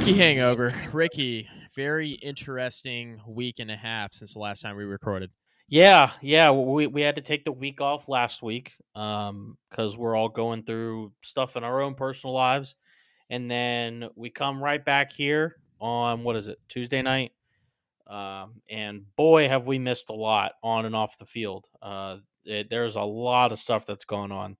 Hokie hangover. Ricky, very interesting week and a half since the last time we recorded. Yeah, yeah. We we had to take the week off last week um because we're all going through stuff in our own personal lives, and then we come right back here on what is it Tuesday night, um, and boy have we missed a lot on and off the field. Uh, it, there's a lot of stuff that's going on.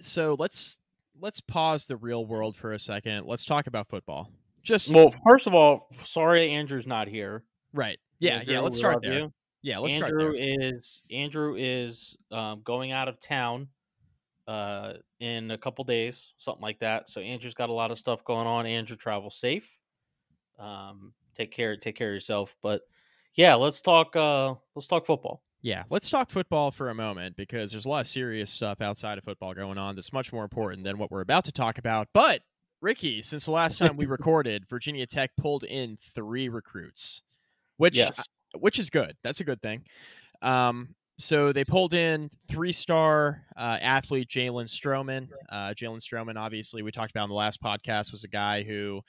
So let's let's pause the real world for a second. Let's talk about football. Just Well, first of all, sorry Andrew's not here. right. Yeah, Andrew, yeah. Let's start there. you. Yeah, let's start Andrew there. is Andrew is um, going out of town uh, in a couple days, something like that. So Andrew's got a lot of stuff going on. Andrew, travel safe. Um, take care, take care of yourself. But yeah, let's talk. Uh, let's talk football. Yeah, let's talk football for a moment because there's a lot of serious stuff outside of football going on that's much more important than what we're about to talk about. But Ricky, since the last time we recorded, Virginia Tech pulled in three recruits, which Yes. which is good. That's a good thing. Um, so they pulled in three-star uh, athlete Jalen Stroman. Uh, Jalen Stroman, obviously, we talked about in the last podcast, was a guy who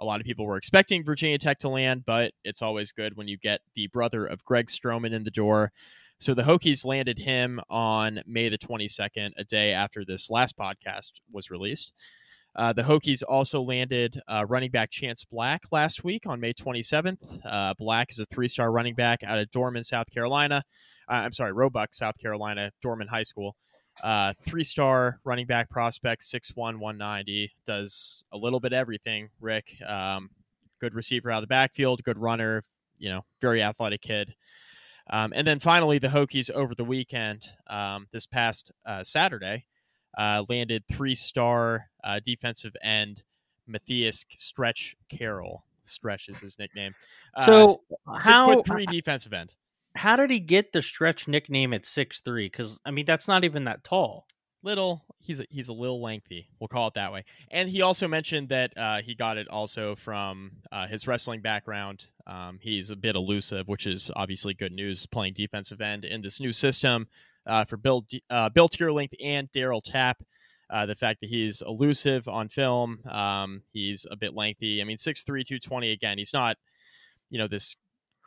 a lot of people were expecting Virginia Tech to land, but it's always good when you get the brother of Greg Stroman in the door. So the Hokies landed him on May the 22nd, a day after this last podcast was released. Uh, the Hokies also landed uh, running back Chance Black last week on May 27th. Uh, Black is a three star running back out of Dorman, South Carolina. Uh, I'm sorry, Roebuck, South Carolina, Dorman High School. Uh, three star running back prospect, 6'1, 190. Does a little bit everything, Rick. Um, good receiver out of the backfield, good runner, you know, very athletic kid. Um, and then finally, the Hokies over the weekend, um, this past uh, Saturday, uh, landed three star uh, defensive end Matthias Stretch Carroll. Stretch is his nickname. Uh, So how three defensive end. How did he get the stretch nickname at six three? Because I mean that's not even that tall. Little, he's a, he's a little lengthy. We'll call it that way. And he also mentioned that uh, he got it also from uh, his wrestling background. Um, he's a bit elusive, which is obviously good news. Playing defensive end in this new system uh, for Bill uh, Bill Teerlinck and Darryl Tapp. Uh, the fact that he's elusive on film, um, he's a bit lengthy. I mean, 6'3", 220 again. He's not, you know, this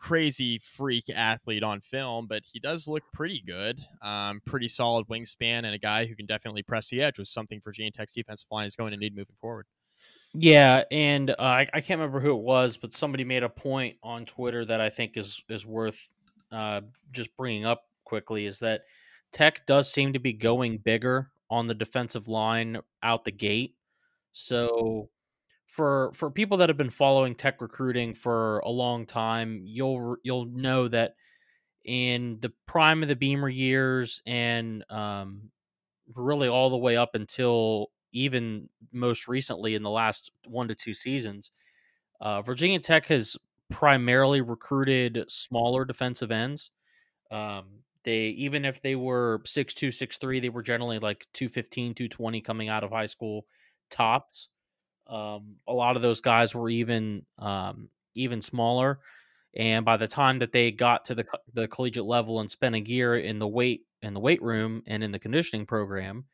crazy freak athlete on film, but he does look pretty good. Um, pretty solid wingspan and a guy who can definitely press the edge, was something Virginia Tech's defensive line is going to need moving forward. Yeah, and uh, I, I can't remember who it was, but somebody made a point on Twitter that I think is is worth uh, just bringing up quickly. Is that Tech does seem to be going bigger on the defensive line out the gate. So for for people that have been following Tech recruiting for a long time, you'll you'll know that in the prime of the Beamer years and um, really all the way up until even most recently in the last one to two seasons, uh, Virginia Tech has primarily recruited smaller defensive ends. Um, they even if they were 6'2, 6'3, they were generally like 215, 220 coming out of high school tops. Um, a lot of those guys were even um, even smaller. And by the time that they got to the the collegiate level and spent a year in the weight in the weight room and in the conditioning program,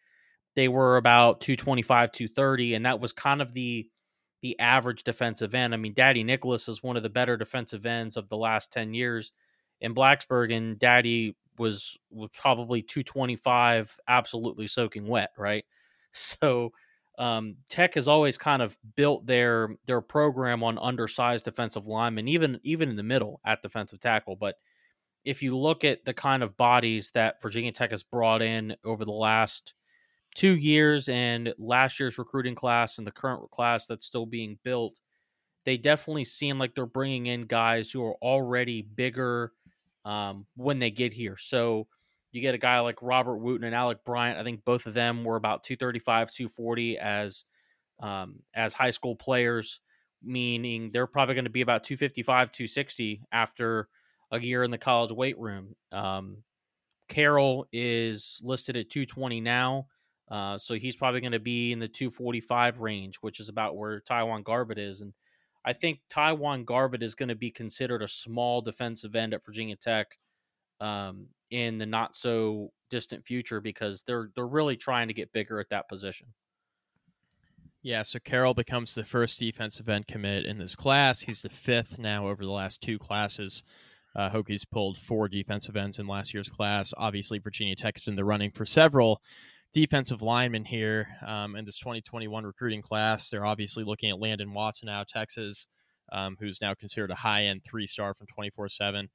they were about 225, 230, and that was kind of the the average defensive end. I mean, Dadi Nicolas is one of the better defensive ends of the last 10 years in Blacksburg, and Dadi was was probably 225, absolutely soaking wet, right? So um, Tech has always kind of built their their program on undersized defensive linemen, even even in the middle at defensive tackle. But if you look at the kind of bodies that Virginia Tech has brought in over the last two years and last year's recruiting class and the current class that's still being built, they definitely seem like they're bringing in guys who are already bigger um, when they get here. So you get a guy like Robert Wooten and Alec Bryant. I think both of them were about 235, 240 as um, as high school players, meaning they're probably going to be about 255, 260 after a year in the college weight room. Um, Carroll is listed at 220 now. Uh, so he's probably going to be in the 245 range, which is about where TyJuan Garbutt is. And I think TyJuan Garbutt is going to be considered a small defensive end at Virginia Tech um, in the not so distant future because they're they're really trying to get bigger at that position. Yeah, so Carroll becomes the first defensive end commit in this class. He's the fifth now over the last two classes. Uh, Hokies pulled four defensive ends in last year's class. Obviously, Virginia Tech's in the running for several defensive linemen here um, in this 2021 recruiting class. They're obviously looking at Landon Watson out Texas, um, who's now considered a high end three star from 24 uh, 7.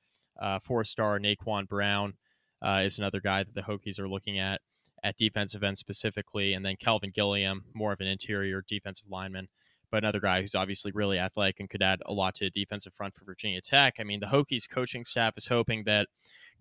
Four star Naquan Brown uh, is another guy that the Hokies are looking at at defensive end specifically. And then Kelvin Gilliam, more of an interior defensive lineman, but another guy who's obviously really athletic and could add a lot to the defensive front for Virginia Tech. I mean, the Hokies coaching staff is hoping that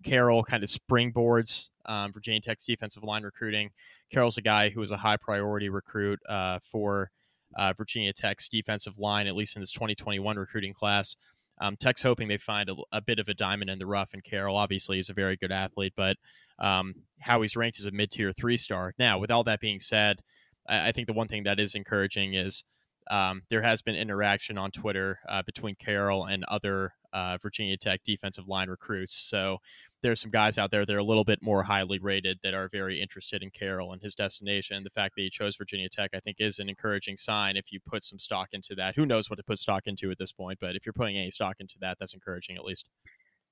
Carroll kind of springboards um, Virginia Tech's defensive line recruiting. Carroll's a guy who was a high priority recruit uh, for uh, Virginia Tech's defensive line, at least in this 2021 recruiting class. Um, Tech's hoping they find a, a, bit of a diamond in the rough, and Carroll obviously is a very good athlete, but um, how he's ranked as a mid tier three star. Now, with all that being said, I, I, think the one thing that is encouraging is um, there has been interaction on Twitter uh, between Carroll and other uh, Virginia Tech defensive line recruits. So there's some guys out there that are a little bit more highly rated that are very interested in Carroll and his destination. The fact that he chose Virginia Tech, I think, is an encouraging sign if you put some stock into that. Who knows what to put stock into at this point, but if you're putting any stock into that, that's encouraging at least.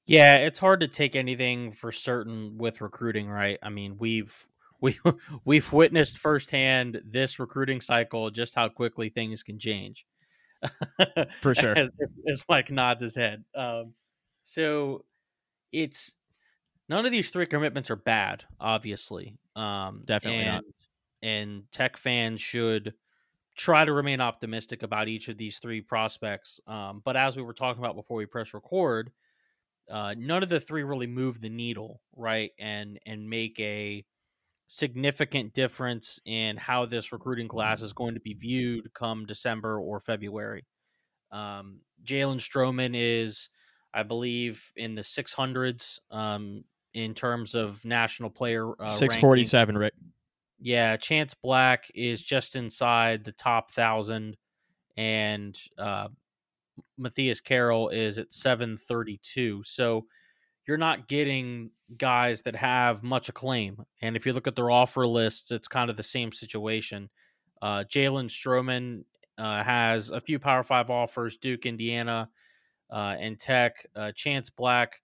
Yeah, it's hard to take anything for certain with recruiting, right? I mean, we've we we've witnessed firsthand this recruiting cycle just how quickly things can change. For sure, as, as Mike nods his head. Um, so it's none of these three commitments are bad, obviously. Um, Definitely and, not. And Tech fans should try to remain optimistic about each of these three prospects. Um, but as we were talking about before we press record, uh, none of the three really move the needle, right? And and make a significant difference in how this recruiting class is going to be viewed come December or February. Um, Jalen Stroman is, I believe, in the 600s. Um, in terms of national player. Uh, 647, Rick. Yeah, Chance Black is just inside the top thousand, and uh, Matthias Carroll is at 732. So you're not getting guys that have much acclaim. And if you look at their offer lists, it's kind of the same situation. Uh, Jalen Stroman uh, has a few Power Five offers Duke, Indiana, uh, and Tech. Uh, Chance Black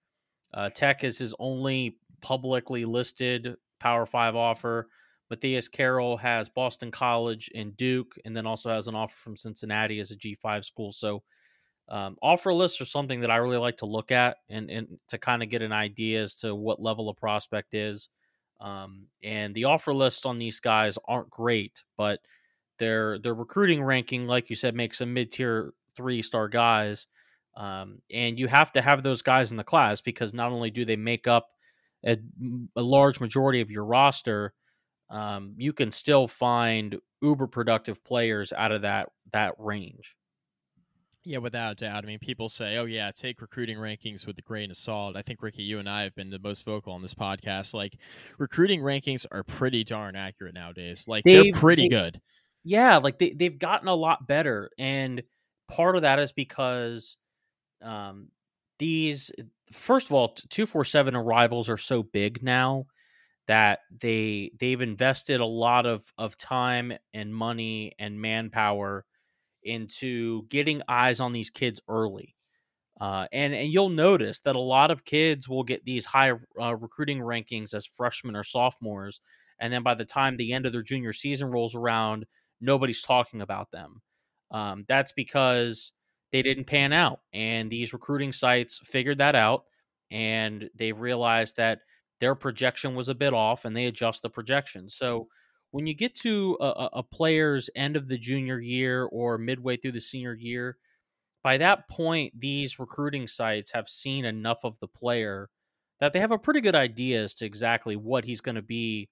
uh, Tech is his only publicly listed Power Five offer. Matthias Carroll has Boston College and Duke, and then also has an offer from Cincinnati as a G5 school. So, um, offer lists are something that I really like to look at and, and to kind of get an idea as to what level of prospect is. Um, and the offer lists on these guys aren't great, but their their recruiting ranking, like you said, makes them mid tier three star guys. Um, and you have to have those guys in the class because not only do they make up a, a large majority of your roster, um, you can still find uber productive players out of that that range. Yeah, without a doubt. I mean, people say, "Oh yeah, take recruiting rankings with a grain of salt." I think Ricky, you and I have been the most vocal on this podcast. Like, recruiting rankings are pretty darn accurate nowadays. Like, they've, they're pretty they, good. Yeah, like they they've gotten a lot better, and part of that is because um, these first of all, two four seven arrivals are so big now that they they've invested a lot of of time and money and manpower into getting eyes on these kids early. Uh, and and you'll notice that a lot of kids will get these high uh, recruiting rankings as freshmen or sophomores, and then by the time the end of their junior season rolls around, nobody's talking about them. Um, that's because they didn't pan out, and these recruiting sites figured that out, and they've realized that their projection was a bit off, and they adjust the projection. So when you get to a, a player's end of the junior year or midway through the senior year, by that point, these recruiting sites have seen enough of the player that they have a pretty good idea as to exactly what he's going to be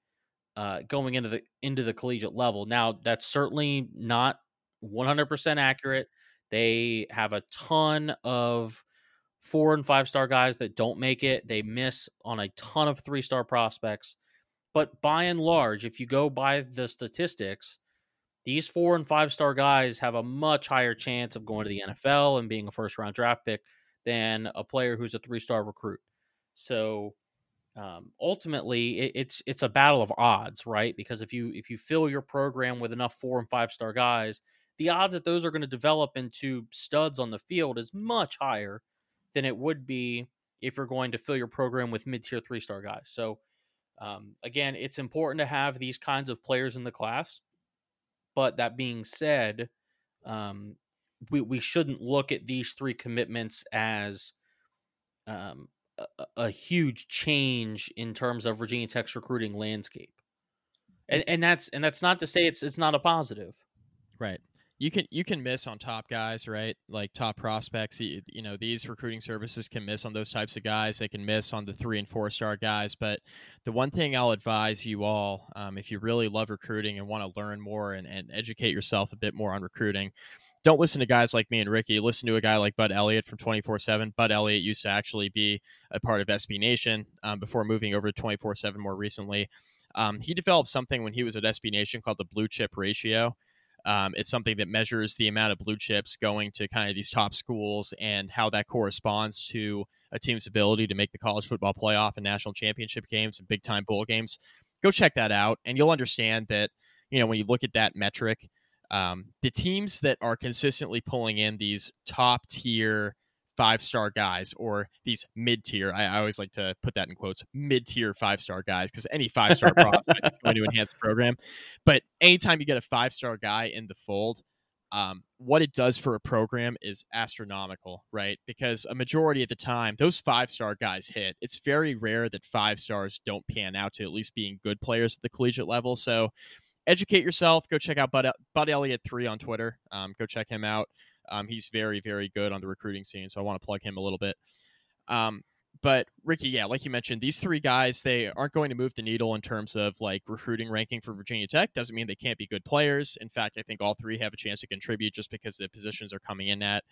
uh, going into the into the collegiate level. Now, that's certainly not 100% accurate. They have a ton of four and five star guys that don't make it. They miss on a ton of three star prospects. But by and large, if you go by the statistics, these four and five star guys have a much higher chance of going to the NFL and being a first round draft pick than a player who's a three star recruit. So um, ultimately, it, it's it's a battle of odds, right? Because if you if you fill your program with enough four and five star guys, the odds that those are going to develop into studs on the field is much higher than it would be if you're going to fill your program with mid tier three star guys. So um, again, it's important to have these kinds of players in the class but that being said, um, we we shouldn't look at these three commitments as um, a, a, huge change in terms of Virginia Tech's recruiting landscape. And and that's and that's not to say it's it's not a positive. Right you can you can miss on top guys, right? Like top prospects. You, you, know, these recruiting services can miss on those types of guys. They can miss on the three and four star guys. But the one thing I'll advise you all, um, if you really love recruiting and want to learn more and, and educate yourself a bit more on recruiting, don't listen to guys like me and Ricky. Listen to a guy like Bud Elliott from 24 7. Bud Elliott used to actually be a part of SB Nation um, before moving over to 24 7 more recently. Um, he developed something when he was at SB Nation called the blue chip ratio. Um, it's something that measures the amount of blue chips going to kind of these top schools and how that corresponds to a team's ability to make the college football playoff and national championship games and big time bowl games. Go check that out, and you'll understand that you know when you look at that metric, um, the teams that are consistently pulling in these top tier five star guys or these mid tier. I, I, always like to put that in quotes mid tier five star guys because any five star prospect is going to enhance the program. But anytime you get a five star guy in the fold, um, what it does for a program is astronomical, right? Because a majority of the time, those five star guys hit. It's very rare that five stars don't pan out to at least being good players at the collegiate level. So, educate yourself. Go check out Bud, Bud Elliott three on Twitter. Um, go check him out. Um, he's very, very good on the recruiting scene, so I want to plug him a little bit. Um, but Ricky, yeah, like you mentioned, these three guys they aren't going to move the needle in terms of like recruiting ranking for Virginia Tech. Doesn't mean they can't be good players. In fact, I think all three have a chance to contribute just because the positions are coming in at.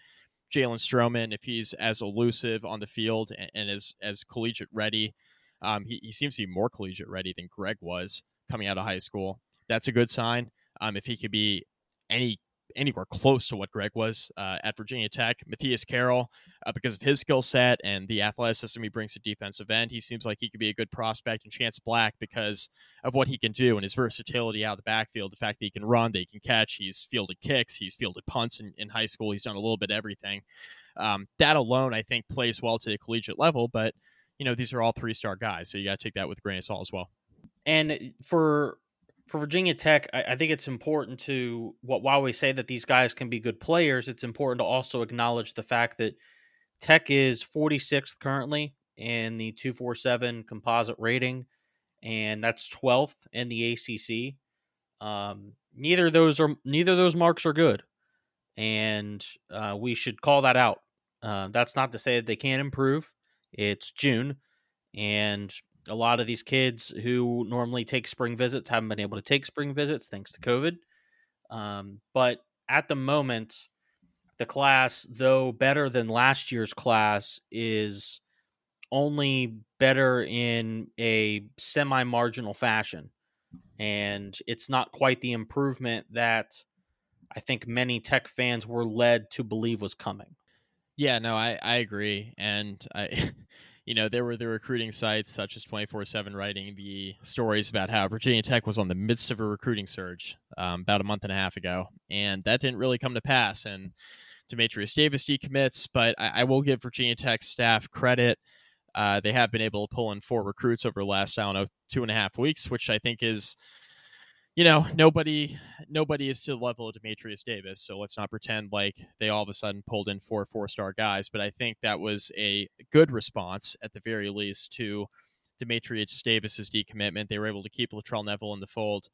Jalen Stroman, if he's as elusive on the field and, and as as collegiate ready, um, he, he seems to be more collegiate ready than Greg was coming out of high school. That's a good sign. Um, if he could be any anywhere close to what Greg was uh, at Virginia Tech. Matthias Carroll, uh, because of his skill set and the athleticism he brings to defensive end, he seems like he could be a good prospect. And Chance Black, because of what he can do and his versatility out of the backfield, the fact that he can run, that he can catch, he's fielded kicks, he's fielded punts in, in high school, he's done a little bit everything. Um, that alone, I think, plays well to the collegiate level. But you know, these are all three star guys, so you got to take that with a grain of salt as well. And for for Virginia Tech, I, I, think it's important to what while we say that these guys can be good players, it's important to also acknowledge the fact that Tech is 46th currently in the 247 composite rating, and that's 12th in the ACC. Um, neither of those are neither of those marks are good, and uh, we should call that out. Uh, that's not to say that they can't improve. It's June, and a lot of these kids who normally take spring visits haven't been able to take spring visits thanks to COVID. Um, but at the moment, the class, though better than last year's class, is only better in a semi marginal fashion. And it's not quite the improvement that I think many tech fans were led to believe was coming. Yeah, no, I, I agree. And I you know, there were the recruiting sites such as 24 7 writing the stories about how Virginia Tech was on the midst of a recruiting surge um, about a month and a half ago. And that didn't really come to pass. And Demetrius Davis decommits, but I, I will give Virginia Tech staff credit. Uh, they have been able to pull in four recruits over the last, I don't know, two and a half weeks, which I think is you know, nobody nobody is to the level of Demetrius Davis, so let's not pretend like they all of a sudden pulled in four four star guys. But I think that was a good response at the very least to Demetrius Davis's decommitment. They were able to keep Latrell Neville in the fold,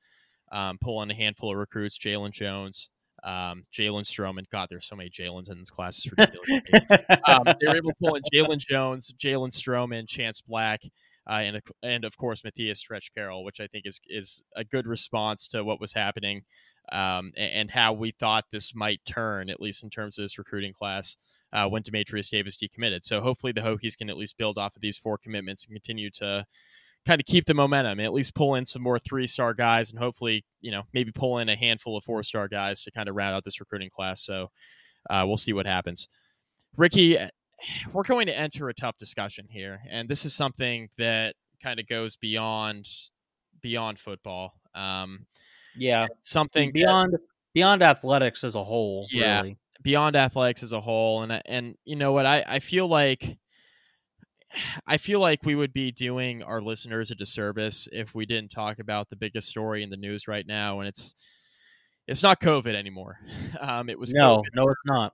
um, pull in a handful of recruits, Jalen Jones, um, Jalen Stroman. God, there's so many Jalen's in this class. It's ridiculous. um, they were able to pull in Jalen Jones, Jalen Stroman, Chance Black uh, and and of course Matthias Stretch Carroll, which I think is is a good response to what was happening um, and, and, how we thought this might turn, at least in terms of this recruiting class. Uh, when Demetrius Davis decommitted. So hopefully the Hokies can at least build off of these four commitments and continue to kind of keep the momentum and at least pull in some more three star guys and hopefully, you know, maybe pull in a handful of four star guys to kind of round out this recruiting class. So uh, we'll see what happens. Ricky, we're going to enter a tough discussion here, and this is something that kind of goes beyond beyond football. Um, yeah, something beyond that, beyond athletics as a whole. Yeah, really. beyond athletics as a whole, and and you know what I I feel like. I feel like we would be doing our listeners a disservice if we didn't talk about the biggest story in the news right now, and it's it's not COVID anymore. Um, it was no, COVID no, it's not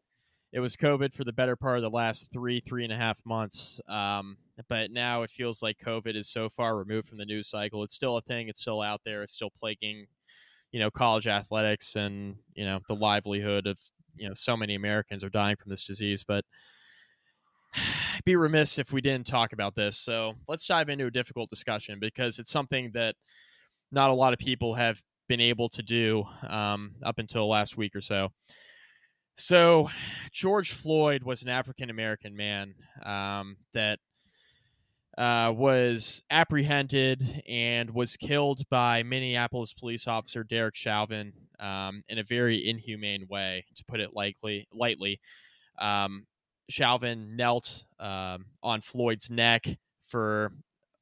it was COVID for the better part of the last three, three and a half months. Um, but now it feels like COVID is so far removed from the news cycle. It's still a thing. It's still out there. It's still plaguing, you know, college athletics and you know the livelihood of you know so many Americans are dying from this disease. But I'd be remiss if we didn't talk about this. So let's dive into a difficult discussion because it's something that not a lot of people have been able to do um, up until last week or so. So, George Floyd was an African American man um, that uh, was apprehended and was killed by Minneapolis police officer Derek Chauvin um, in a very inhumane way, to put it lightly. lightly. Um, Chauvin knelt um, on Floyd's neck for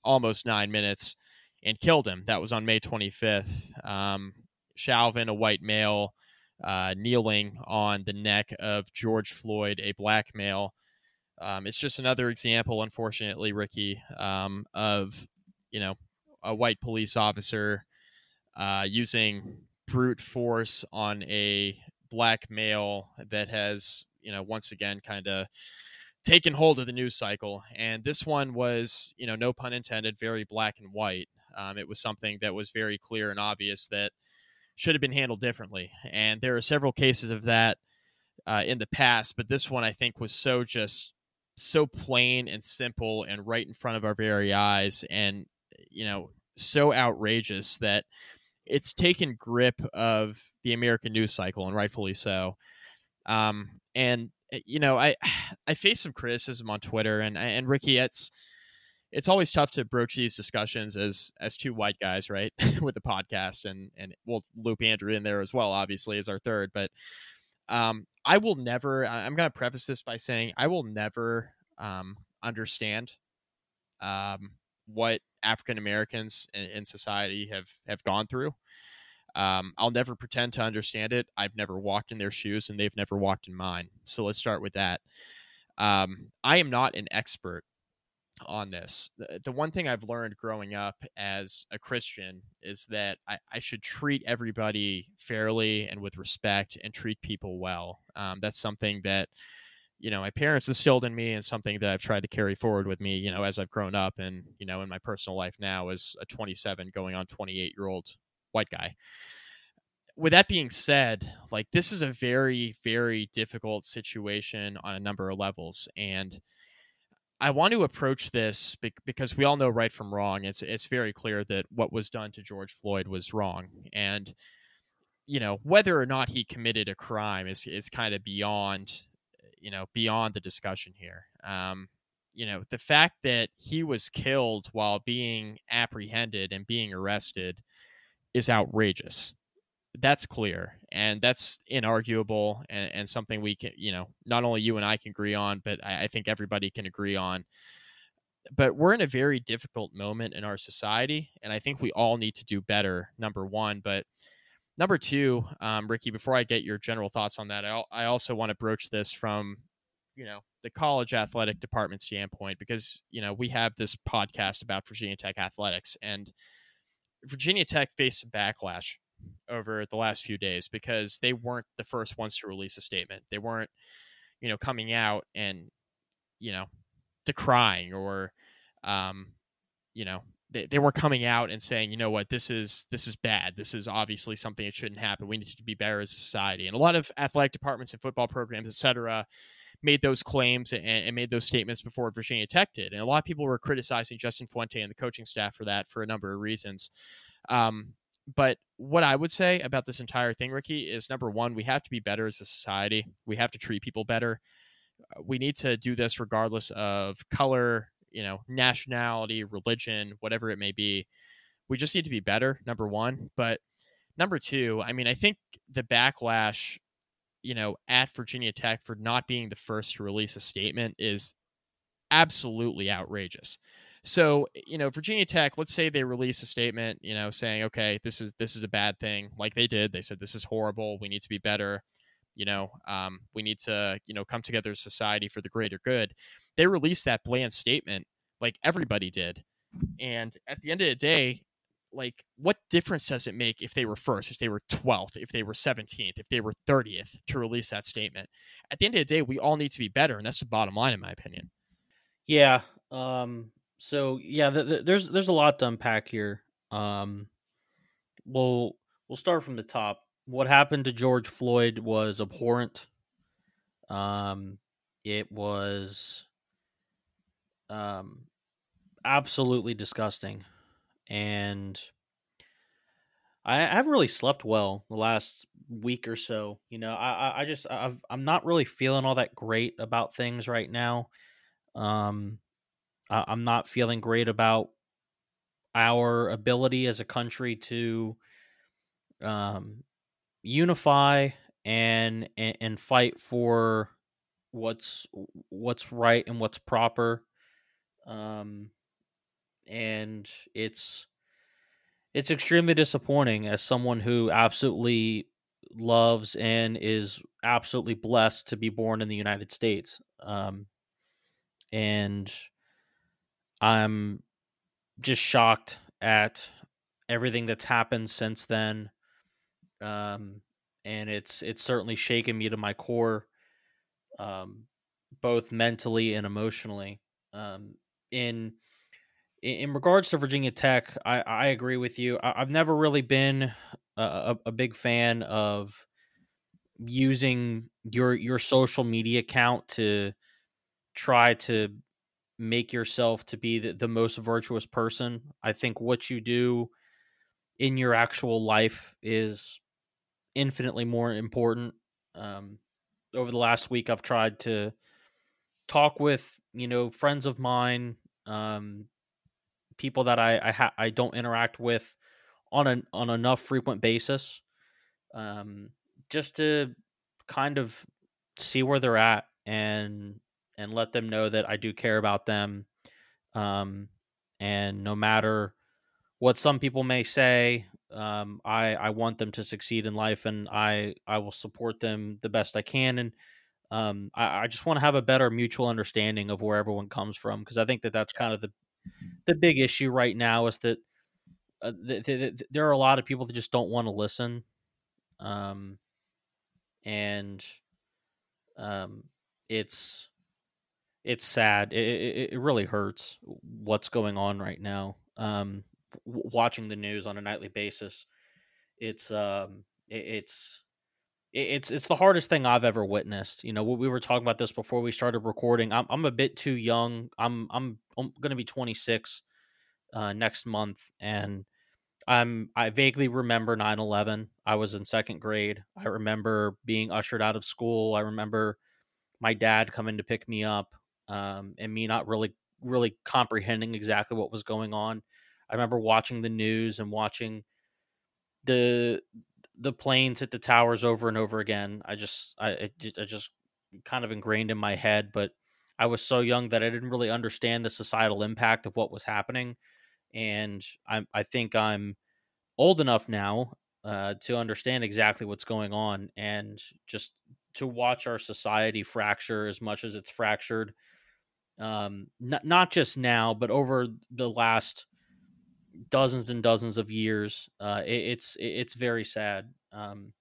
almost nine minutes and killed him. That was on May 25th. Um, Chauvin, a white male, uh, kneeling on the neck of George Floyd, a black male. Um, it's just another example, unfortunately, Ricky, um, of you know a white police officer uh, using brute force on a black male that has you know once again kind of taken hold of the news cycle. And this one was, you know, no pun intended, very black and white. Um, it was something that was very clear and obvious that should have been handled differently. And there are several cases of that uh, in the past, but this one I think was so just so plain and simple and right in front of our very eyes, and you know so outrageous that it's taken grip of the American news cycle, and rightfully so. Um, and eh, you know, I I face some criticism on Twitter, and and Ricky, it's it's always tough to broach these discussions as as two white guys, right, with the podcast, and and we'll loop Andrew in there as well, obviously as our third. But um, I will never. I'm going to preface this by saying I will never um, understand um, what African Americans in, in, society have have gone through. Um, I'll never pretend to understand it. I've never walked in their shoes, and they've never walked in mine. So let's start with that. Um, I am not an expert on this. The, one thing I've learned growing up as a Christian is that I, I should treat everybody fairly and with respect and treat people well. Um, that's something that, you know, my parents instilled in me and something that I've tried to carry forward with me, you know, as I've grown up and, you know, in my personal life now as a 27 going on 28 year old white guy. With that being said, like this is a very, very difficult situation on a number of levels. And, I want to approach this because we all know right from wrong. It's it's very clear that what was done to George Floyd was wrong, and you know whether or not he committed a crime is is kind of beyond you know beyond the discussion here. Um, you know the fact that he was killed while being apprehended and being arrested is outrageous that's clear and that's inarguable and, and, something we can you know not only you and i can agree on but I, I, think everybody can agree on. But we're in a very difficult moment in our society and i think we all need to do better number one but number two um, ricky before i get your general thoughts on that I, I also want to broach this from you know the college athletic department standpoint because you know we have this podcast about virginia tech athletics and virginia tech faced some backlash over the last few days because they weren't the first ones to release a statement. They weren't, you know, coming out and, you know, decrying or, um, you know, they, they were coming out and saying, you know what, this is this is bad. This is obviously something that shouldn't happen. We need to be better as a society. And a lot of athletic departments and football programs, et cetera, made those claims and, and, made those statements before Virginia Tech did. And a lot of people were criticizing Justin Fuente and the coaching staff for that for a number of reasons. Um, but what I would say about this entire thing, Ricky, is number one, we have to be better as a society. We have to treat people better. Uh, we need to do this regardless of color, you know, nationality, religion, whatever it may be. We just need to be better, number one. But number two, I mean, I think the backlash you know, at Virginia Tech for not being the first to release a statement is absolutely outrageous. So, you know, Virginia Tech, let's say they release a statement, you know, saying, okay, this is this is a bad thing, like they did. They said this is horrible. We need to be better. You know, um, we need to, you know, come together as society for the greater good. They released that bland statement, like everybody did. And at the end of the day, like what difference does it make if they were first if they were 12th if they were 17th if they were 30th to release that statement at the end of the day we all need to be better and that's the bottom line in my opinion yeah um so yeah the, the, there's there's a lot to unpack here um we'll we'll start from the top what happened to george floyd was abhorrent um it was um absolutely disgusting and I haven't really slept well the last week or so. You know, I I just I've, I'm not really feeling all that great about things right now. Um, I, I'm not feeling great about our ability as a country to um unify and and, and fight for what's what's right and what's proper um and it's it's extremely disappointing as someone who absolutely loves and is absolutely blessed to be born in the United States. Um, and I'm just shocked at everything that's happened since then. Um, and it's it's certainly shaken me to my core, um, both mentally and emotionally. Um, in in regards to Virginia Tech, I, I agree with you. I, have never really been a, a, big fan of using your your social media account to try to make yourself to be the, the most virtuous person. I think what you do in your actual life is infinitely more important. Um, over the last week, I've tried to talk with you know friends of mine um, people that I I, ha- I don't interact with on an on enough frequent basis, um, just to kind of see where they're at and and let them know that I do care about them. Um, and no matter what some people may say, um, I I want them to succeed in life, and I I will support them the best I can. And um, I, I just want to have a better mutual understanding of where everyone comes from because I think that that's kind of the the big issue right now is that uh, th- th- th- there are a lot of people that just don't want to listen, um, and um, it's it's sad. It, it, it really hurts what's going on right now. Um, w- watching the news on a nightly basis, it's um, it, it's it's it's the hardest thing I've ever witnessed. You know, we were talking about this before we started recording. I'm I'm a bit too young. I'm I'm, I'm going to be 26 uh, next month, and I'm I vaguely remember 9/11. I was in second grade. I remember being ushered out of school. I remember my dad coming to pick me up, um, and me not really really comprehending exactly what was going on. I remember watching the news and watching the the planes hit the towers over and over again. I just I it, I just kind of ingrained in my head, but I was so young that I didn't really understand the societal impact of what was happening, and I I think I'm old enough now uh, to understand exactly what's going on, and just to watch our society fracture as much as it's fractured, um, not not just now, but over the last dozens and dozens of years. Uh, it, it's it's very sad. Um,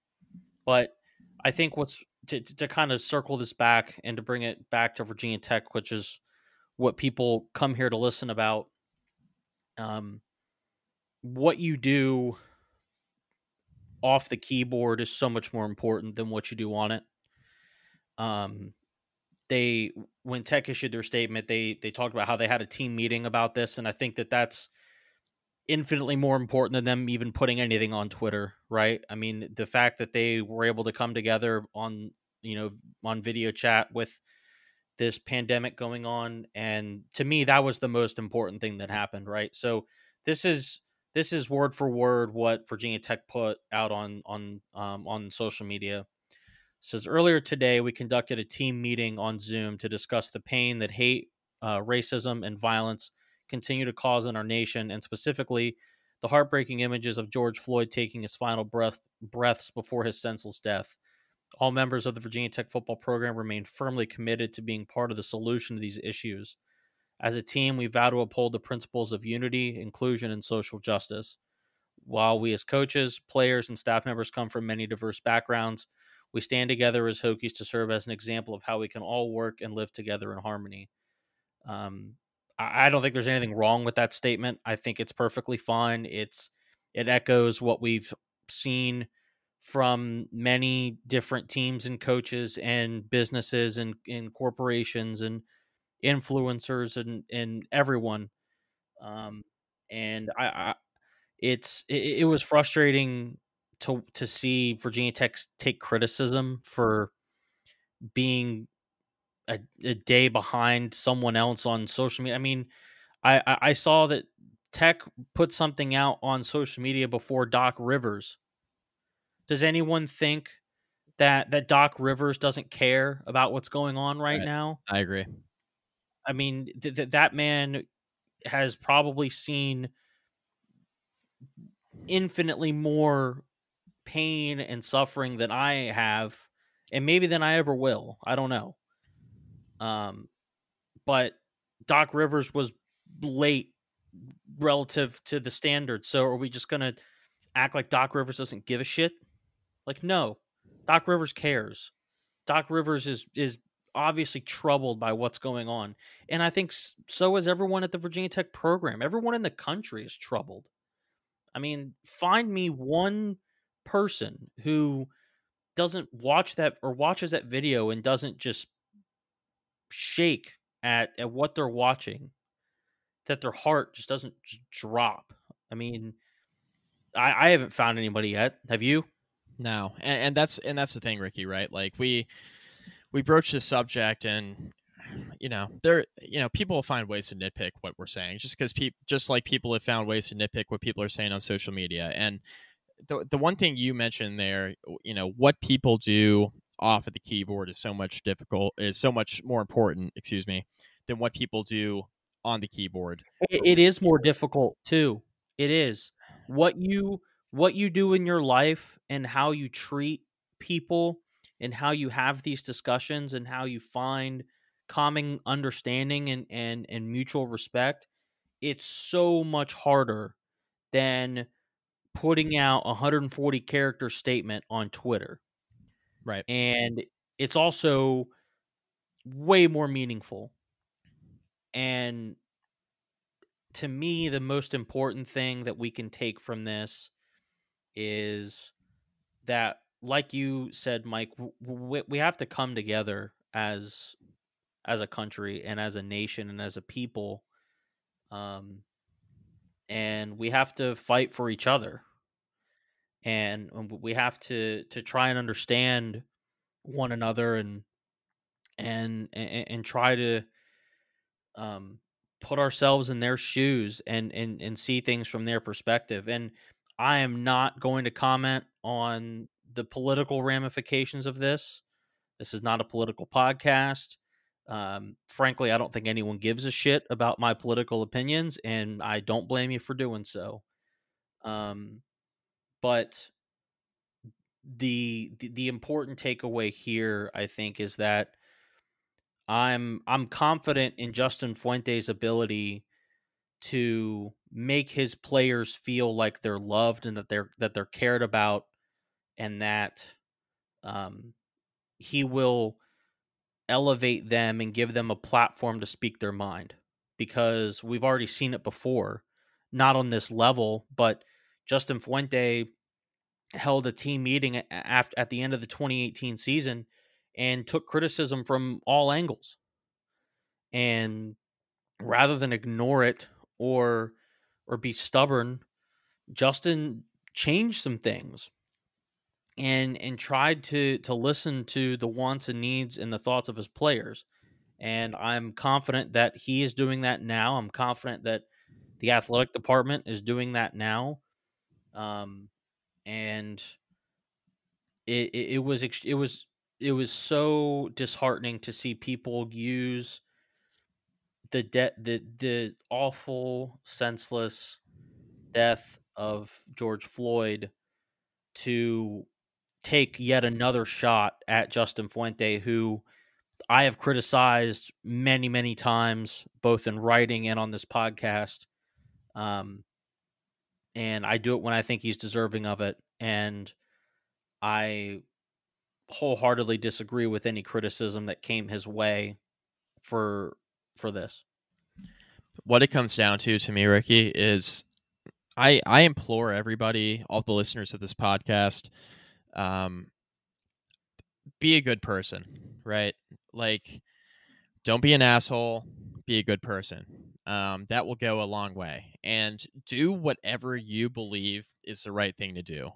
but I think what's to, to kind of circle this back and to bring it back to Virginia Tech, which is what people come here to listen about. Um, what you do off the keyboard is so much more important than what you do on it. Um, they when Tech issued their statement, they they talked about how they had a team meeting about this, and I think that that's infinitely more important than them even putting anything on Twitter, right? I mean, the fact that they were able to come together on, you know, on video chat with this pandemic going on and to me that was the most important thing that happened, right? So this is this is word for word what Virginia Tech put out on on um, on social media. Says earlier today we conducted a team meeting on Zoom to discuss the pain that hate, uh, racism, and violence continue to cause in our nation, and specifically the heartbreaking images of George Floyd taking his final breath breaths before his senseless death. All members of the Virginia Tech football program remain firmly committed to being part of the solution to these issues. As a team, we vow to uphold the principles of unity, inclusion, and social justice. While we as coaches, players, and staff members come from many diverse backgrounds, we stand together as Hokies to serve as an example of how we can all work and live together in harmony. Um, I don't think there's anything wrong with that statement. I think it's perfectly fine. It's it echoes what we've seen from many different teams and coaches and businesses and, and corporations and influencers and and everyone. Um, and I, I it's it, it was frustrating to to see Virginia Tech take criticism for being a, a day behind someone else on social media. I mean, I, I, I saw that Tech put something out on social media before Doc Rivers. Does anyone think that that Doc Rivers doesn't care about what's going on right, right. now? I agree. I mean, th- th- that man has probably seen infinitely more pain and suffering than I have, and maybe than I ever will. I don't know. Um, but Doc Rivers was late relative to the standard. So are we just to act like Doc Rivers doesn't give a shit? Like no. Doc Rivers cares. Doc Rivers is is obviously troubled by what's going on. And I think so is everyone at the Virginia Tech program. Everyone in the country is troubled. I mean, find me one person who doesn't watch that or watches that video and doesn't just shake at at what they're watching that their heart just doesn't drop. I mean, I, I haven't found anybody yet. Have you? No, and, and that's and that's the thing, Ricky. Right? Like we we broach this subject, and you know, there, you know, people will find ways to nitpick what we're saying, just because people, just like people have found ways to nitpick what people are saying on social media. And the the one thing you mentioned there, you know, what people do off of the keyboard is so much difficult is so much more important excuse me than what people do on the keyboard. It is more difficult too. It is. What you what you do in your life and how you treat people and how you have these discussions and how you find common understanding and and, and mutual respect it's so much harder than putting out a 140 character statement on twitter Right. And it's also way more meaningful. And to me, the most important thing that we can take from this is that, like you said, Mike, we, we have to come together as as a country and as a nation and as a people um and we have to fight for each other and we have to to try and understand one another and and and, and try to um, put ourselves in their shoes and and and see things from their perspective and I am not going to comment on the political ramifications of this. This is not a political podcast. Um, frankly, I don't think anyone gives a shit about my political opinions, and I don't blame you for doing so. Um, but the, the the important takeaway here, I think, is that I'm I'm confident in Justin Fuente's ability to make his players feel like they're loved and that they're that they're cared about and that um, he will elevate them and give them a platform to speak their mind because we've already seen it before not on this level but Justin Fuente held a team meeting at, the end of the 2018 season and took criticism from all angles. And rather than ignore it or or be stubborn, Justin changed some things and and tried to to listen to the wants and needs and the thoughts of his players. And I'm confident that he is doing that now. I'm confident that the athletic department is doing that now. Um, and it, it, it was it was it was so disheartening to see people use the de- the the awful, senseless death of George Floyd to take yet another shot at Justin Fuente, who I have criticized many, many times, both in writing and on this podcast. Um, and I do it when I think he's deserving of it. And I wholeheartedly disagree with any criticism that came his way for for this. What it comes down to to me, Ricky, is I I implore everybody, all the listeners of this podcast, um, be a good person, right? Like, don't be an asshole. Be a good person. Um, that will go a long way. And do whatever you believe is the right thing to do.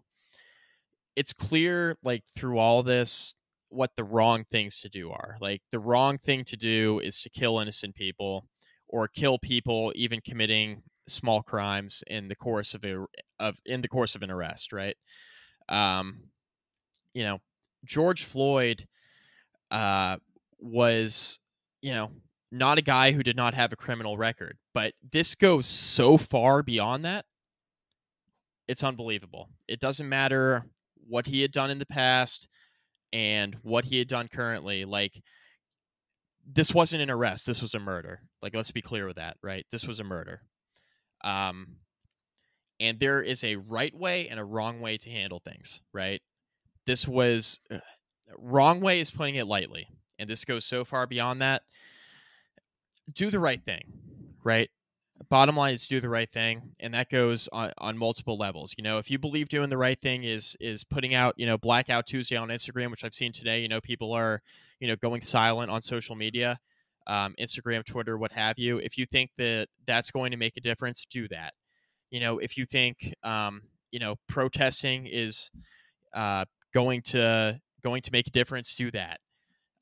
It's clear, like through all this, what the wrong things to do are. Like the wrong thing to do is to kill innocent people or kill people even committing small crimes in the course of a of in the course of an arrest, right? Um you know, George Floyd uh was, you know, not a guy who did not have a criminal record, but this goes so far beyond that. It's unbelievable. It doesn't matter what he had done in the past and what he had done currently, like this wasn't an arrest. This was a murder. Like let's be clear with that, right? This was a murder. Um and there is a right way and a wrong way to handle things, right? This was uh, wrong way is putting it lightly. And this goes so far beyond that. Do the right thing, right? bottom line is do the right thing and that goes on, on multiple levels you know if you believe doing the right thing is is putting out you know blackout tuesday on instagram which i've seen today you know people are you know going silent on social media um, instagram twitter what have you if you think that that's going to make a difference do that you know if you think um, you know protesting is uh, going to going to make a difference do that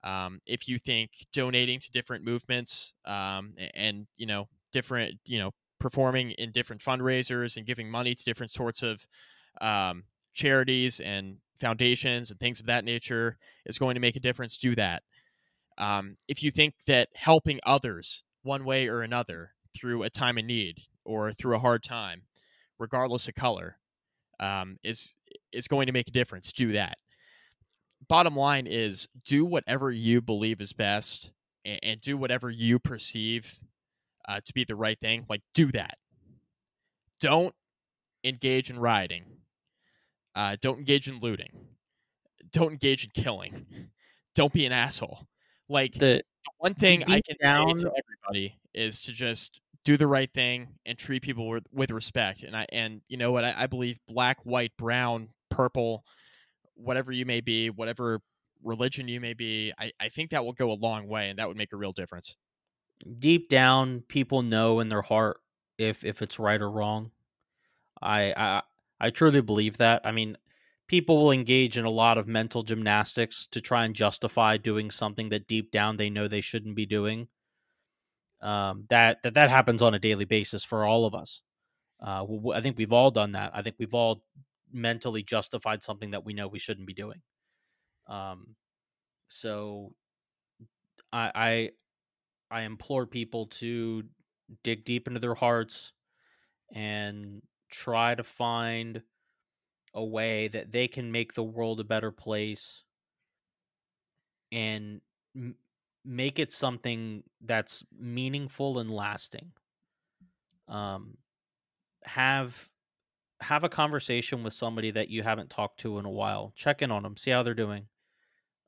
um, if you think donating to different movements um, and you know different, you know, performing in different fundraisers and giving money to different sorts of um, charities and foundations and things of that nature is going to make a difference, do that. Um, if you think that helping others one way or another through a time of need or through a hard time, regardless of color, um, is is going to make a difference, do that. Bottom line is do whatever you believe is best and, and do whatever you perceive uh, to be the right thing, like do that. Don't engage in rioting. Uh, don't engage in looting. Don't engage in killing. Don't be an asshole. Like the, the one thing I can down... say to everybody is to just do the right thing and treat people with, with respect. And I and you know what I, I believe black, white, brown, purple, whatever you may be, whatever religion you may be, I, I think that will go a long way and that would make a real difference deep down people know in their heart if if it's right or wrong. I I I truly believe that. I mean, people will engage in a lot of mental gymnastics to try and justify doing something that deep down they know they shouldn't be doing. Um, that that that happens on a daily basis for all of us. Uh, I think we've all done that. I think we've all mentally justified something that we know we shouldn't be doing. Um, so I I I implore people to dig deep into their hearts and try to find a way that they can make the world a better place and make it something that's meaningful and lasting. um, have have a conversation with somebody that you haven't talked to in a while. Check in on them, see how they're doing.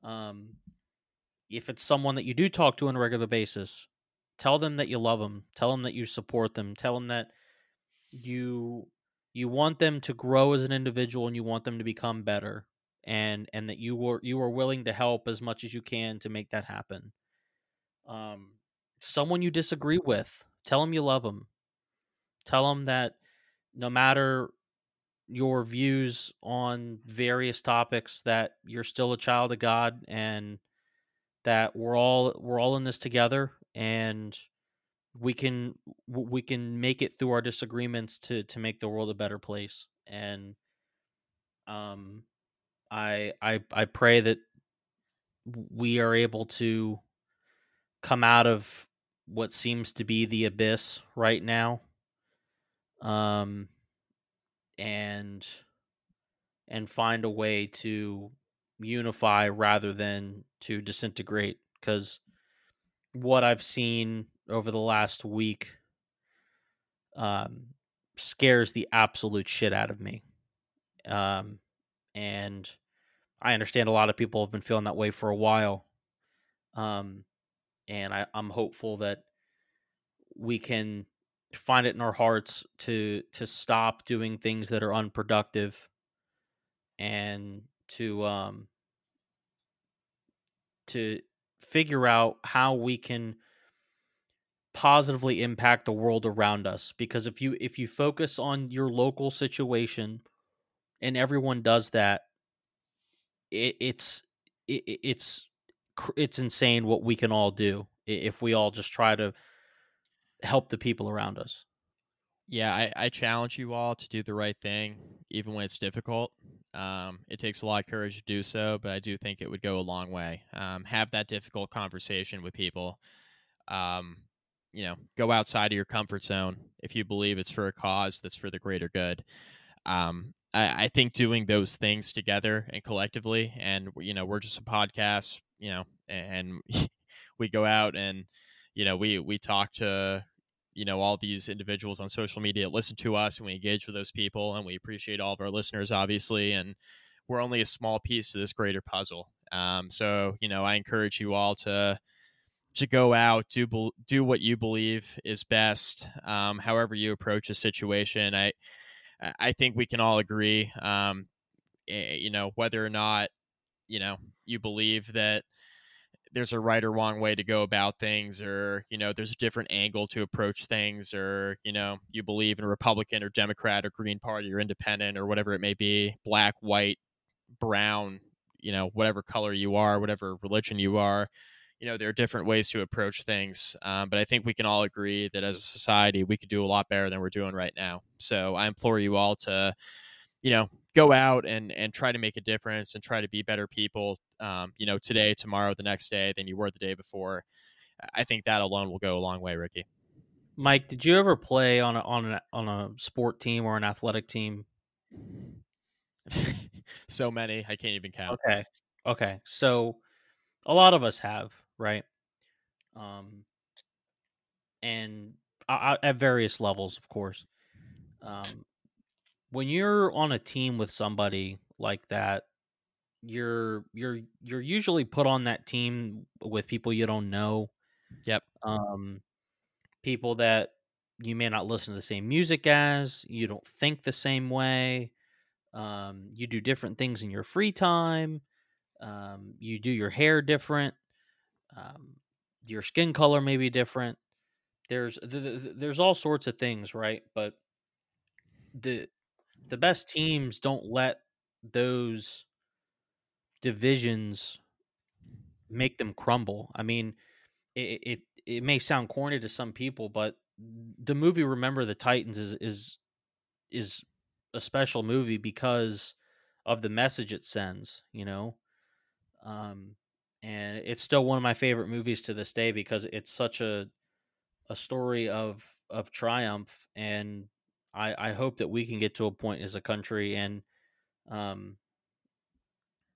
Um, if it's someone that you do talk to on a regular basis, tell them that you love them. Tell them that you support them. Tell them that you you want them to grow as an individual and you want them to become better and and that you were you are willing to help as much as you can to make that happen. Um, someone you disagree with, tell them you love them. Tell them that no matter your views on various topics that you're still a child of God and that we're all we're all in this together and we can we can make it through our disagreements to to make the world a better place and um i i i pray that we are able to come out of what seems to be the abyss right now um and and find a way to unify rather than to disintegrate because what i've seen over the last week um, scares the absolute shit out of me. Um, and I understand a lot of people have been feeling that way for a while. Um, and I, I'm hopeful that we can find it in our hearts to to stop doing things that are unproductive and to um to figure out how we can positively impact the world around us because if you if you focus on your local situation and everyone does that it, it's it, it's it's insane what we can all do if we all just try to help the people around us. Yeah I, I challenge you all to do the right thing even when it's difficult. Um, it takes a lot of courage to do so but i do think it would go a long way. Um, have that difficult conversation with people. Um, you know, go outside of your comfort zone if you believe it's for a cause that's for the greater good. Um, I, I think doing those things together and collectively, and you know, we're just a podcast, you know, and we go out and you know, we we talk to you know all these individuals on social media listen to us and we engage with those people and we appreciate all of our listeners obviously and we're only a small piece to this greater puzzle. Um, so you know i encourage you all to to go out do do what you believe is best um, however you approach a situation. I i think we can all agree um, you know whether or not you know you believe that there's a right or wrong way to go about things or you know there's a different angle to approach things or you know you believe in a republican or democrat or green party or independent or whatever it may be black white brown you know whatever color you are whatever religion you are you know there are different ways to approach things um, but i think we can all agree that as a society we could do a lot better than we're doing right now. So i implore you all to you know go out and and try to make a difference and try to be better people um, you know today tomorrow the next day than you were the day before. I think that alone will go a long way ricky. Mike did you ever play on a on a on a sport team or an athletic team? So many i can't even count. Okay okay. So a lot of us have right? Um, and at various levels, of course. Um, when you're on a team with somebody like that, you're you're you're usually put on that team with people you don't know. Yep. Um, people that you may not listen to the same music as, you don't think the same way. Um, you do different things in your free time. Um, you do your hair different. Um, your skin color may be different. There's there's all sorts of things, right? But the the best teams don't let those divisions make them crumble. I mean, it, it it may sound corny to some people, but the movie Remember the Titans is is is a special movie because of the message it sends, you know. Um and it's still one of my favorite movies to this day because it's such a a story of of triumph and I I hope that we can get to a point as a country and um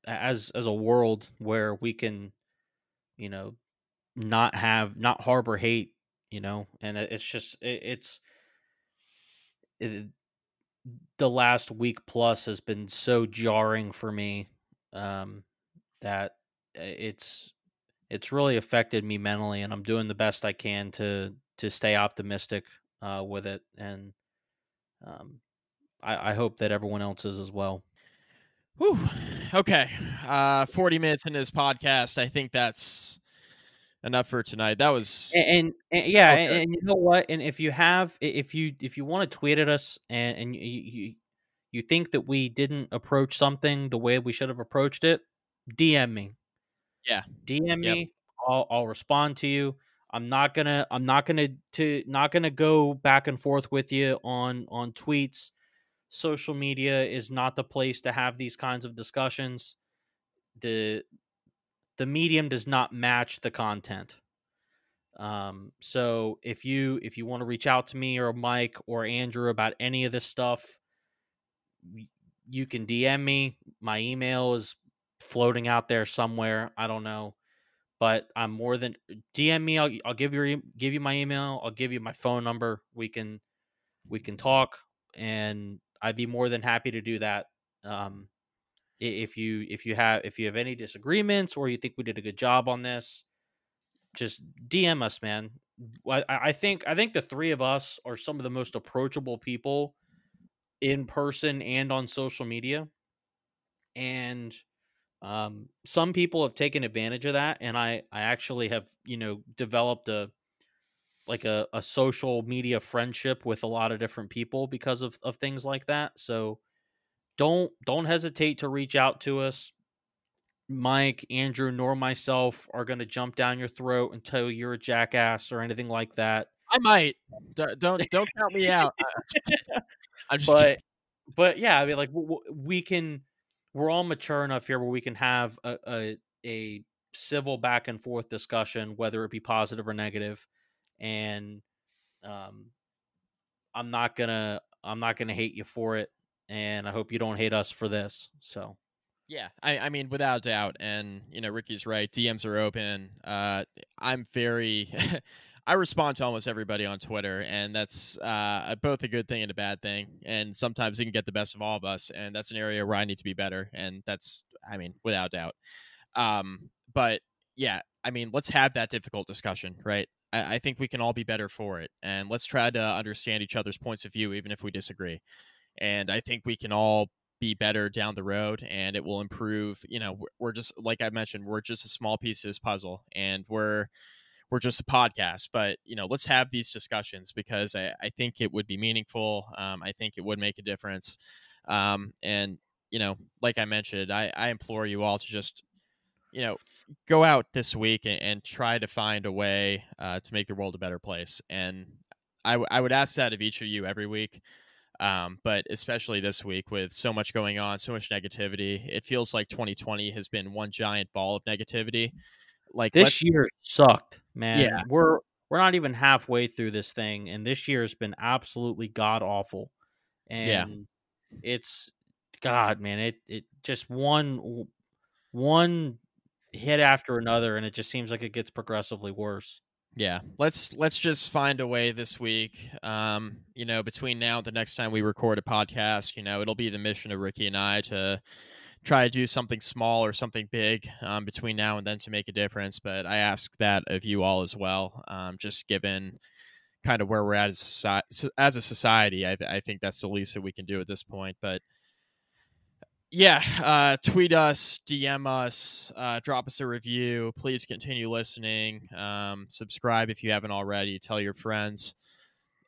as as a world where we can you know not have not harbor hate you know and it's just it, it's it, the last week plus has been so jarring for me um, that it's it's really affected me mentally, and I'm doing the best I can to to stay optimistic uh, with it, and um, I, I hope that everyone else is as well. Whew. Okay. Uh, 40 minutes into this podcast. I think that's enough for tonight. That was and, and, and yeah, okay. and, and, you know what? And if you have, if you if you want to tweet at us and and you, you you think that we didn't approach something the way we should have approached it, DM me. Yeah, DM yep. me. I'll I'll respond to you. I'm not gonna I'm not gonna to not gonna go back and forth with you on on tweets. Social media is not the place to have these kinds of discussions. The the medium does not match the content. Um, so if you if you want to reach out to me or Mike or Andrew about any of this stuff, you can DM me. My email is floating out there somewhere. I don't know, but I'm more than DM me. I'll, I'll give you give you my email. I'll give you my phone number. We can we can talk, and I'd be more than happy to do that. Um, if you if you have if you have any disagreements or you think we did a good job on this just dm us man I, I think i think the three of us are some of the most approachable people in person and on social media and um, some people have taken advantage of that and i i actually have you know developed a like a, a social media friendship with a lot of different people because of, of things like that so don't don't hesitate to reach out to us. Mike, Andrew, nor myself are going to jump down your throat and tell you you're a jackass or anything like that. I might. Don't don't count me out. I'm just. But kidding. but yeah, I mean, like we can. We're all mature enough here where we can have a, a, a civil back and forth discussion, whether it be positive or negative, and um, I'm not gonna I'm not gonna hate you for it and I hope you don't hate us for this. So. Yeah, I, I mean, without doubt, and you know, Ricky's right. DMs are open. Uh, I'm very, I respond to almost everybody on Twitter, and that's uh, both a good thing and a bad thing. And sometimes it can get the best of all of us, and that's an area where I need to be better. And that's, I mean, without doubt. Um, but yeah, I mean, let's have that difficult discussion, right? I, I think we can all be better for it, and let's try to understand each other's points of view, even if we disagree and I think we can all be better down the road and it will improve you know we're just like i mentioned we're just a small piece of this puzzle and we're we're just a podcast but you know let's have these discussions because i, I think it would be meaningful um, i think it would make a difference um, and you know like i mentioned I, I implore you all to just you know go out this week and, and try to find a way uh, to make the world a better place and I, w- I would ask that of each of you every week um, but especially this week with so much going on, so much negativity, it feels like 2020 has been one giant ball of negativity. Like this year sucked, man. Yeah. We're we're not even halfway through this thing, and this year has been absolutely god awful. And yeah. it's God, man, it it just one one hit after another, and it just seems like it gets progressively worse yeah let's let's just find a way this week um you know between now and the next time we record a podcast you know it'll be the mission of ricky and i to try to do something small or something big um, between now and then to make a difference but i ask that of you all as well um, just given kind of where we're at as a society, as a society I, I think that's the least that we can do at this point but yeah, uh, tweet us, DM us, uh, drop us a review. Please continue listening. Um, subscribe if you haven't already. Tell your friends.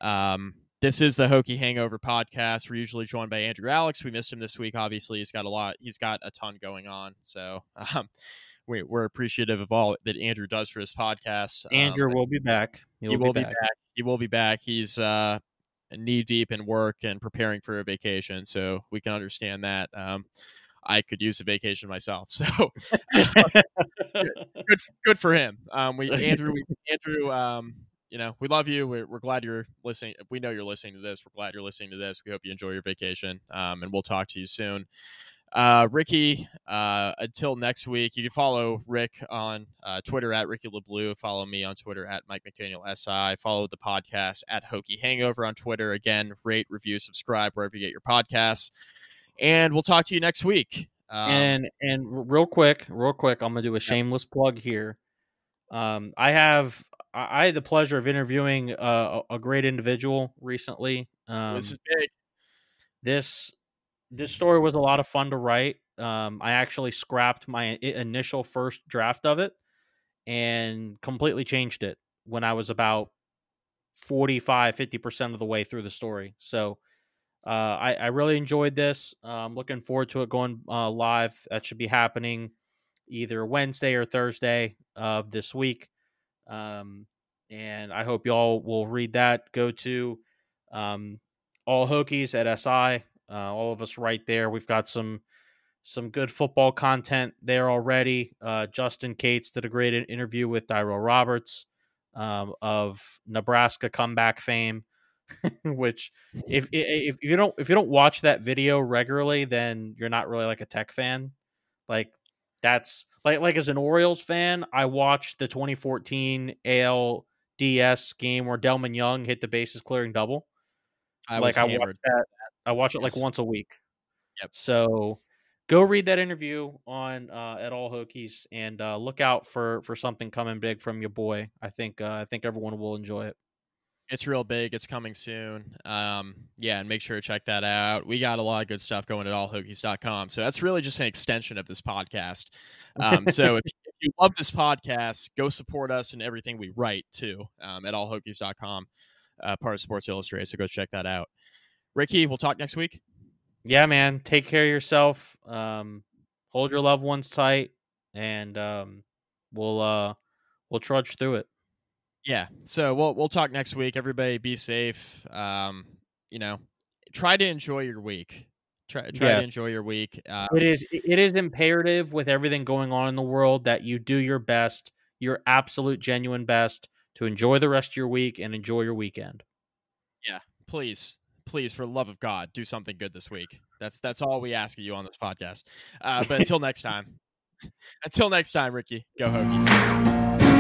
Um, this is the Hokie Hangover podcast. We're usually joined by Andrew Alex. We missed him this week. Obviously, he's got a lot. He's got a ton going on. So um, we, are appreciative of all that Andrew does for his podcast. Andrew um, will be back. He will, he will be, back. be, back. He will be back. He's uh, knee deep in work and preparing for a vacation, so we can understand that. Um, I could use a vacation myself, so good, good for him. Um, we Andrew, we, Andrew, um, you know, we love you. We're, we're, glad you're listening. We know you're listening to this. We're glad you're listening to this. We hope you enjoy your vacation, um, and we'll talk to you soon. Uh, Ricky, uh, until next week, you can follow Rick on uh, Twitter at Ricky LeBlue. Follow me on Twitter at Mike McDaniel SI. Follow the podcast at Hokie Hangover on Twitter. Again, rate, review, subscribe wherever you get your podcasts. And we'll talk to you next week. Um, and and real quick, real quick, I'm gonna do a shameless plug here. Um, I have I had the pleasure of interviewing a, a great individual recently. Um, this is big. This this story was a lot of fun to write. Um, I actually scrapped my initial first draft of it and completely changed it when I was about 45, 50% of the way through the story. So uh, I, I, really enjoyed this. I'm looking forward to it going uh, live. That should be happening either Wednesday or Thursday of this week. Um, and I hope y'all will read that. Go to um, all Hokies at SI uh, all of us right there. We've got some some good football content there already. Uh, Justin Cates did a great interview with Dyrell Roberts um, of Nebraska comeback fame. which if if you don't if you don't watch that video regularly, then you're not really like a tech fan. Like that's like like as an Orioles fan, I watched the 2014 ALDS game where Delmon Young hit the bases clearing double. I like I watched that I watch it yes. like once a week. Yep. So go read that interview on uh, at all Hokies and uh, look out for for something coming big from your boy. I think uh, I think everyone will enjoy it. It's real big. It's coming soon. Um, yeah, and make sure to check that out. We got a lot of good stuff going at allhokies.com. So that's really just an extension of this podcast. Um, so if, if, you love this podcast, go support us and everything we write too um, at allhokies.com, uh, part of Sports Illustrated. So go check that out. Ricky, we'll talk next week. Yeah, man. Take care of yourself. Um, hold your loved ones tight, and um, we'll uh, we'll trudge through it. Yeah. So we'll we'll talk next week. Everybody, be safe. Um, you know, try to enjoy your week. Try try yeah. to enjoy your week. Um, it is it is imperative with everything going on in the world that you do your best, your absolute genuine best, to enjoy the rest of your week and enjoy your weekend. Yeah, please please, for love of God, do something good this week. That's that's all we ask of you on this podcast. Uh, but until next time, until next time, Ricky, go Hokies.